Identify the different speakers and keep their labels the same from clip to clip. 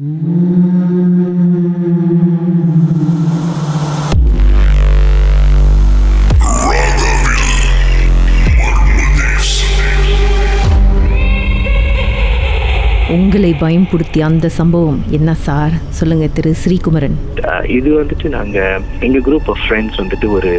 Speaker 1: Mm-hmm. உங்களை பயம்படுத்திய அந்த சம்பவம் என்ன சார்? சொல்லுங்க திரு ஸ்ரீகுமரன்.
Speaker 2: இது வந்துட்டு நாங்க எங்க குரூப் ஆஃப் ஃப்ரெண்ட்ஸ் வந்துட்டு ஒரு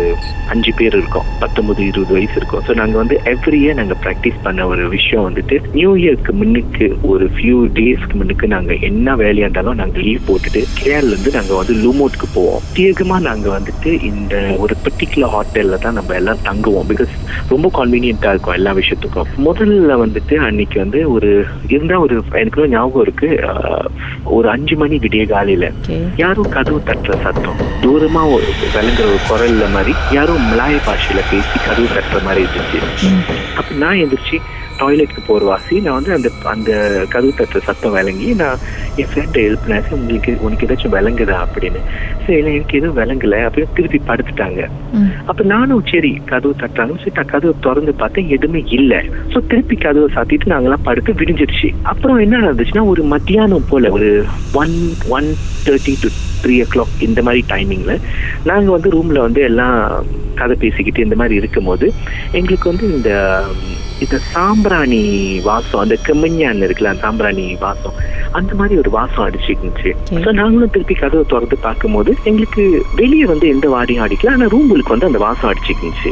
Speaker 2: அஞ்சு பேர் இருக்கோம். பத்தொன்பது இருபது வயசு இருக்கும். ஸோ நாங்க வந்து எவ்ரி இயர் நாங்க ப்ராக்டிஸ் பண்ண ஒரு விஷயம் வந்துட்டு நியூ இயர்க்கு முன்னுக்கு ஒரு ஃபியூ டேஸ்க்கு முன்னுக்கு நாங்க என்ன வேலையா இருந்தாலும் நாங்க லீவ் போட்டுட்டு கேரள இருந்து நாங்க வந்து லூமோட்க்கு போவோம். தீர்க்கமா நாங்க வந்துட்டு இந்த ஒரு பர்டிகுலர் ஹோட்டல்ல தான் நம்ம எல்லாம் தங்குவோம். பிகாஸ் ரொம்ப கன்வீனியன்ட்டா இருக்கும் எல்லா விஷயத்துக்கும். முதல்ல வந்துட்டு அன்னைக்கு வந்து ஒரு இருந்தா ஒரு எனக்கு ஞாபகம் இருக்கு. ஒரு அஞ்சு மணி விடிய காலையில. யாரும் கதவு தட்டுற சத்தம். தூரமா ஒரு விளங்குற ஒரு குரல்ல மாதிரி யாரும் மலாய பாஷையில பேசி கதவு தட்டுற மாதிரி இருந்துச்சு. அப்ப நான் எந்திரிச்சு டாய்லெட்க்கு போற வாசி நான் வந்து அந்த அந்த கதவு தட்டுற சத்தம் விளங்கி நான் என் ஃப்ரெண்டை எழுப்பினேன். "சரி, உங்களுக்கு உனக்கு ஏதாச்சும் விளங்குதா அப்படின்னு. சரி இல்லை எனக்கு எதுவும் விளங்கல அப்படின்னு திருப்பி படுத்துட்டாங்க. அப்ப நானும் சரி கதவு தட்டுறாங்க. சரி நான் கதவை திறந்து பார்த்தேன் எதுவுமே இல்ல. சோ திருப்பி கதவை சாத்திட்டு நாங்கெல்லாம் படுத்து விடிஞ்சிருச்சு. அப்புறம் என்ன நடந்துச்சுன்னா ஒரு மத்தியானம் போல ஒரு one one thirty to three o'clock இந்த மாதிரி டைமிங்ல நாங்க வந்து ரூம்ல வந்து எல்லாம் கதை பேசிக்கிட்டு இந்த மாதிரி இருக்கும்போது எங்களுக்கு வந்து இந்த இந்த சாம்பிராணி வாசம் அந்த கெம்மஞ்சான் இருக்குல்ல சாம்பிராணி வாசம் அந்த மாதிரி ஒரு வாசம்
Speaker 1: Okay.
Speaker 2: ஸோ நாங்களும் திருப்பி கதவை திறந்து பார்க்கும்போது எங்களுக்கு வெளியே வந்து எந்த வாடியும் அடிக்கல ஆனா ரூமுக்கு வந்து அந்த வாசம் அடிச்சுட்டு இருந்துச்சு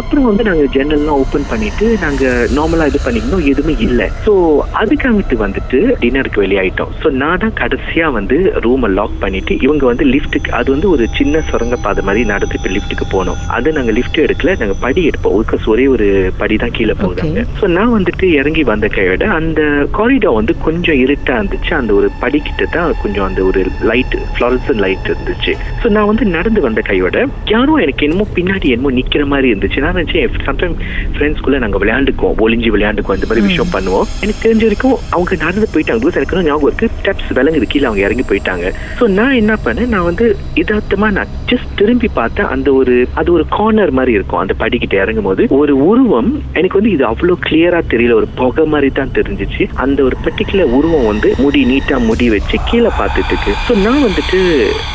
Speaker 2: அப்புறம் வந்து நாங்க ஜன்னல்லாம் ஓபன் பண்ணிட்டு நாங்க நார்மலா இது பண்ணிருந்தோம் எதுவுமே இல்ல. சோ அதுக்காகட்டு வந்துட்டு டின்னருக்கு வெளியாயிட்டோம். சோ நான் தான் கடைசியா வந்து ரூமை லாக் பண்ணிட்டு இவங்க வந்து லிஃப்ட்டுக்கு அது வந்து ஒரு சின்ன சுரங்க பாதை மாதிரி நடந்து இப்ப லிஃப்ட்டுக்கு போனோம். அது நாங்க லிஃப்ட் எடுக்கல நாங்க படி எடுப்போம். ஒரே ஒரு படி தான் கீழே போகுதாங்க சோ நான் வந்துட்டு இறங்கி வந்த கையோட அந்த காரிடார் வந்து கொஞ்சம் இருட்டா இருந்துச்சு. அந்த ஒரு படிக்கிட்ட தான் கொஞ்சம் அந்த ஒரு லைட் ஃப்ளாரசன் லைட் இருந்துச்சு. சோ நான் வந்து நடந்து வந்த கையோட யாரும் எனக்கு என்னமோ பின்னாடி என்னமோ நிக்கிற மாதிரி இருந்துச்சு. நான் நினைச்சேன் சம்டைம் ஃப்ரெண்ட்ஸ்குள்ள நாங்க விளையாண்டுக்குவோம். ஒளிஞ்சு விளையாண்டுக்குவோம். இந்த மாதிரி விஷயம் பண்ணுவோம். எனக்கு தெரிஞ்ச வரைக்கும் அவங்க நடந்து போயிட்டாங்க. எனக்கு ஞாபகம் இருக்கு ஸ்டெப்ஸ் விளங்குது கீழே அவங்க இறங்கி போயிட்டாங்க. சோ நான் என்ன பண்ணேன்? நான் வந்து இதார்த்தமா நான் ஜஸ்ட் திரும்பி பார்த்தேன் அந்த ஒரு அது ஒரு கார்னர் மாதிரி இருக்கும். அந்த படிக்கிட்ட இறங்கும் போது ஒரு உருவம் எனக்கு வந்து இது அவ்வளவு கிளியரா தெரியல. ஒரு புகை மாதிரி தான் தெரிஞ்சிச்சு. அந்த ஒரு பர்டிகுலர் உருவம் வந்து முடி நீட்டா முடி வச்சு கீழே பார்த்துட்டு இருக்கு. சோ நான் வந்துட்டு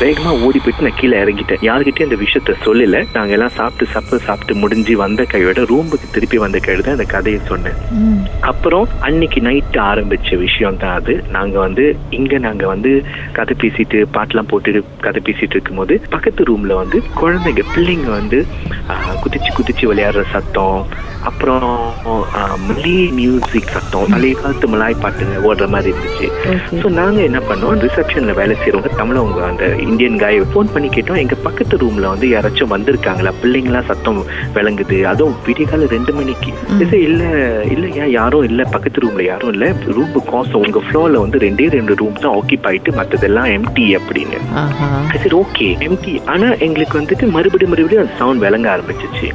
Speaker 2: வேகமா ஓடி போயிட்டு நான் கீழே இறங்கிட்டேன். யார்கிட்டயும் அந்த விஷயத்த சொல்லல. நாங்க எல்லாம் சாப்பிட்டு சப்ப சாப்பிட்டு முடிஞ்சு வந்த கையோட ரூமுக்கு திருப்பி வந்த கையோட தான் அந்த கதையை சொன்னேன். அப்புறம் அன்னைக்கு நைட் ஆரம்பிச்ச விஷயம் தான் அது. நாங்க வந்து இங்க நாங்க வந்து கதை பேசிட்டு பாட்டெல்லாம் போட்டுட்டு கதை பேசிட்டு இருக்கும்போது பக்கத்து ரூம்ல வந்து குழந்தைங்க பிள்ளைங்க வந்து குதிச்சு குதிச்சு விளையாடுற சத்தம். அப்புறம் மலே மியூசிக் சத்தம் பழைய காலத்து மலாய் பாட்டுங்க ஓடுற மாதிரி இருந்துச்சு. ஸோ நாங்க என்ன பண்ணோம் ரிசப்ஷன்ல வேலை செய்யறவங்க தமிழவங்க அந்த இந்தியன் காய் ஃபோன் பண்ணி கேட்டோம். எங்க பக்கத்து ரூம்ல வந்து யாராச்சும் வந்திருக்காங்களா? பிள்ளைங்களா சத்தம் விளங்குது. அதுவும் விடிகால ரெண்டு மணிக்கு. இல்ல இல்ல ஏன் யாரும் இல்ல? பக்கத்து ரூம்ல யாரும் இல்ல. ரூம் காசம் உங்க ஃப்ளோர்ல வந்து ரெண்டே ரெண்டு ரூம் தான் ஆக்கிப்பாயிட்டு மத்ததெல்லாம் எம்டி அப்படின்னு. சரி ஓகே எம்டி ஆனா எங்களுக்கு வந்துட்டு மறுபடியும் மறுபடியும் அந்த சவுண்ட் விளங்க ஆரம்பிச்சிச்சு.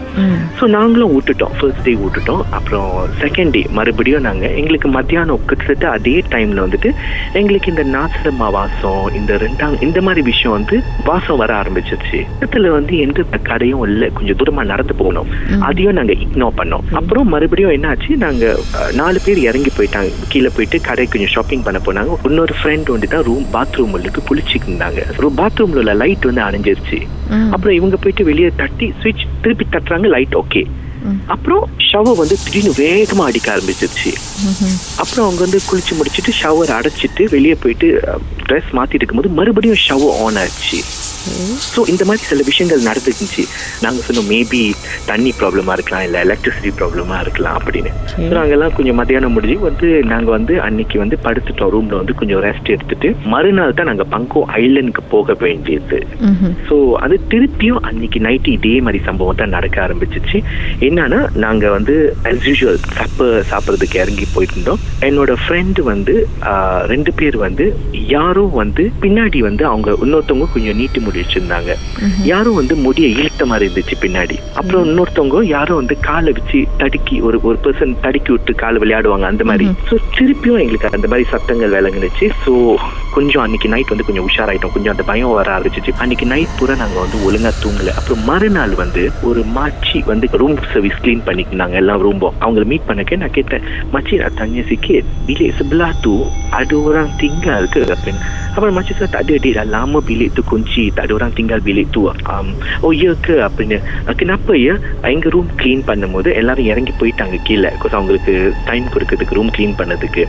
Speaker 2: ஸோ நாங்களும் விட்டுட்டோம் ஃபர்ஸ்ட் டே விட்டுட்டோம் அப்புறம் செகண்ட் டே மறுபடியும் நாங்கள் எங்களுக்கு மத்தியானம் கிட்டத்தட்ட அதே டைம்ல வந்துட்டு எங்களுக்கு இந்த நாசரமா வாசம் இந்த ரெண்டாம் இந்த மாதிரி விஷயம் வந்து வாசம் வர ஆரம்பிச்சிருச்சு. இடத்துல வந்து எந்த கடையும் இல்லை. கொஞ்சம் தூரமா நடந்து போகணும். அதையும் நாங்க இக்னோர் பண்ணோம். அப்புறம் மறுபடியும் என்னாச்சு? நாங்க அஹ், நாலு பேர் இறங்கி போயிட்டாங்க. கீழே போயிட்டு கடை கொஞ்சம் ஷாப்பிங் பண்ண போனாங்க. இன்னொரு ஃப்ரெண்ட் வந்து தான் ரூம் பாத்ரூம் உள்ளுக்கு குளிச்சுட்டு இருந்தாங்க. பாத்ரூம்ல உள்ள லைட் வந்து அணைஞ்சிருச்சு. அப்புறம் இவங்க போயிட்டு வெளியே தட்டி சுவிட்ச் திருப்பி தட்டுறாங்க லைட் ஓகே. அப்புறம் ஷவர் வந்து திடீர்னு வேகமா அடிக்க ஆரம்பிச்சிருச்சு. அப்புறம் அவங்க வந்து குளிச்சு முடிச்சிட்டு ஷவர் அடைச்சிட்டு வெளியே போயிட்டு ட்ரெஸ் மாத்திட்டு இருக்கும்போது மறுபடியும் ஷவர் ஆன் ஆச்சு. ஸோ இந்த மாதிரி சில விஷயங்கள் நடந்துருந்துச்சு. நாங்க சொன்னோம் மேபி தண்ணி ப்ராப்ளமா இருக்கலாம் இல்ல எலக்ட்ரிசிட்டி ப்ராப்ளமா இருக்கலாம் அப்படின்னு.
Speaker 1: சரி.
Speaker 2: So நாங்கெல்லாம் கொஞ்சம் மத்தியானம் முடிஞ்சு வந்து நாங்க வந்து அன்னைக்கு வந்து படுத்துட்டோம் ரூம்ல வந்து கொஞ்சம் ரெஸ்ட் எடுத்துட்டு மறுநாள் தான் நாங்க பங்கோ ஐலண்டுக்கு போக வேண்டியது. ஸோ அது திருப்பியும் அன்னைக்கு நைட்டு இதே மாதிரி சம்பவம் தான் நடக்க ஆரம்பிச்சிச்சு. என்னன்னா நாங்க வந்து as usual சப்ப சாப்பிட்றதுக்கு இறங்கி போயிட்டு இருந்தோம் என்னோட ஃப்ரெண்டு வந்து ரெண்டு பேர் வந்து யாரோ வந்து பின்னாடி வந்து அவங்க இன்னொருத்தவங்க கொஞ்சம் நீட்டி முடி வச்சிருந்தாங்க யாரும் வந்து முடியை இழுத்த மாதிரி இருந்துச்சு பின்னாடி. அப்புறம் இன்னொருத்தவங்க யாரும் வந்து காலை வச்சு தடுக்கி ஒரு ஒரு பர்சன் தடுக்கி விட்டு காலை விளையாடுவாங்க அந்த மாதிரி. ஸோ திருப்பியும் எங்களுக்கு அந்த மாதிரி சத்தங்கள் விளங்குனுச்சு. ஸோ கொஞ்சம் அன்னைக்கு நைட் வந்து கொஞ்சம் உஷாராயிட்டோம் கொஞ்சம் அந்த பயம் வர ஆரம்பிச்சிச்சு அன்னைக்கு நைட் பூரா நாங்க வந்து ஒழுங்கா தூங்கல அப்புறம் மறுநாள் வந்து ஒரு மாச்சி வந்து ரூம் சர்வீஸ் க்ளீன் பண்ணிக்கினாங்க எல்லாம் ரூம்போ அவங்கள மீட் பண்ணக்க நான் கேட்டேன் மச்சி nak tanya sikit bilik sebelah tu ada orang tinggal ke? அப்படின்னு அப்புறம் மச்சி sir tak ada dik. Dah lama bilik tu kunci tak ada orang tinggal bilik tu. Um, oh ya ke? அப்படின்னு "அஹ், kenapa ya? எங்க room clean பண்ணும்போது எல்லாரும் இறங்கி போயிட்டாங்க கீழே பிகாஸ் அவங்களுக்கு டைம் கொடுக்கறதுக்கு ரூம் க்ளீன் பண்ணதுக்கு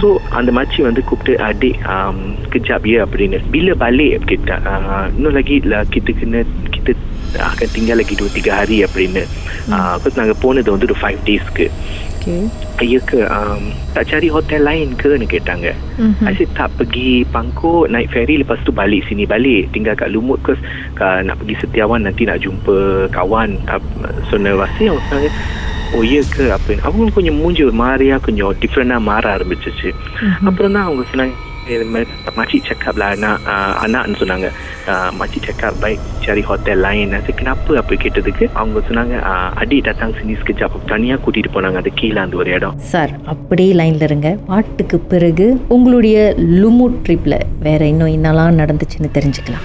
Speaker 2: So அந்த மச்சி வந்து கூப்பிட்டு adik um, kejap ya Brinus bila balik kita uh, no lagi lah kita kena kita uh, akan tinggal lagi 2-3 hari ya Brinus hmm. uh, aku tengah pun untuk 5 days
Speaker 1: ke. Okay.
Speaker 2: Ya ke um, Tak cari hotel lain ke Nak kata ke mm-hmm. Ya. I said tak pergi Pangkut Naik ferry Lepas tu balik sini Balik. Tinggal kat Lumut ke uh, Nak pergi setiawan Nanti nak jumpa Kawan uh, So nervasi Oh ya oh, yeah ke Apa Aku pun punya muncul Mari aku punya Different lah Marah Macam tu mhm. Apa nak Aku senang? Eh, ma- makcik cakap lah anak uh, anakன்னு சொன்னாங்க uh, makcik cakap baik cari hotel lain. நான் சரி, kenapa apa கேட்டதுக்கு அவங்க சொன்னாங்க அடி adik datang sini தனியாக கூட்டிகிட்டு போனாங்க அது கீழே அந்த ஒரு இடம்
Speaker 3: சார் அப்படியே லைனில் இருங்க. பாட்டுக்கு பிறகு உங்களுடைய லுமுட் ட்ரிப்பில் வேற இன்னும் என்னெல்லாம் நடந்துச்சுன்னு தெரிஞ்சுக்கலாம்.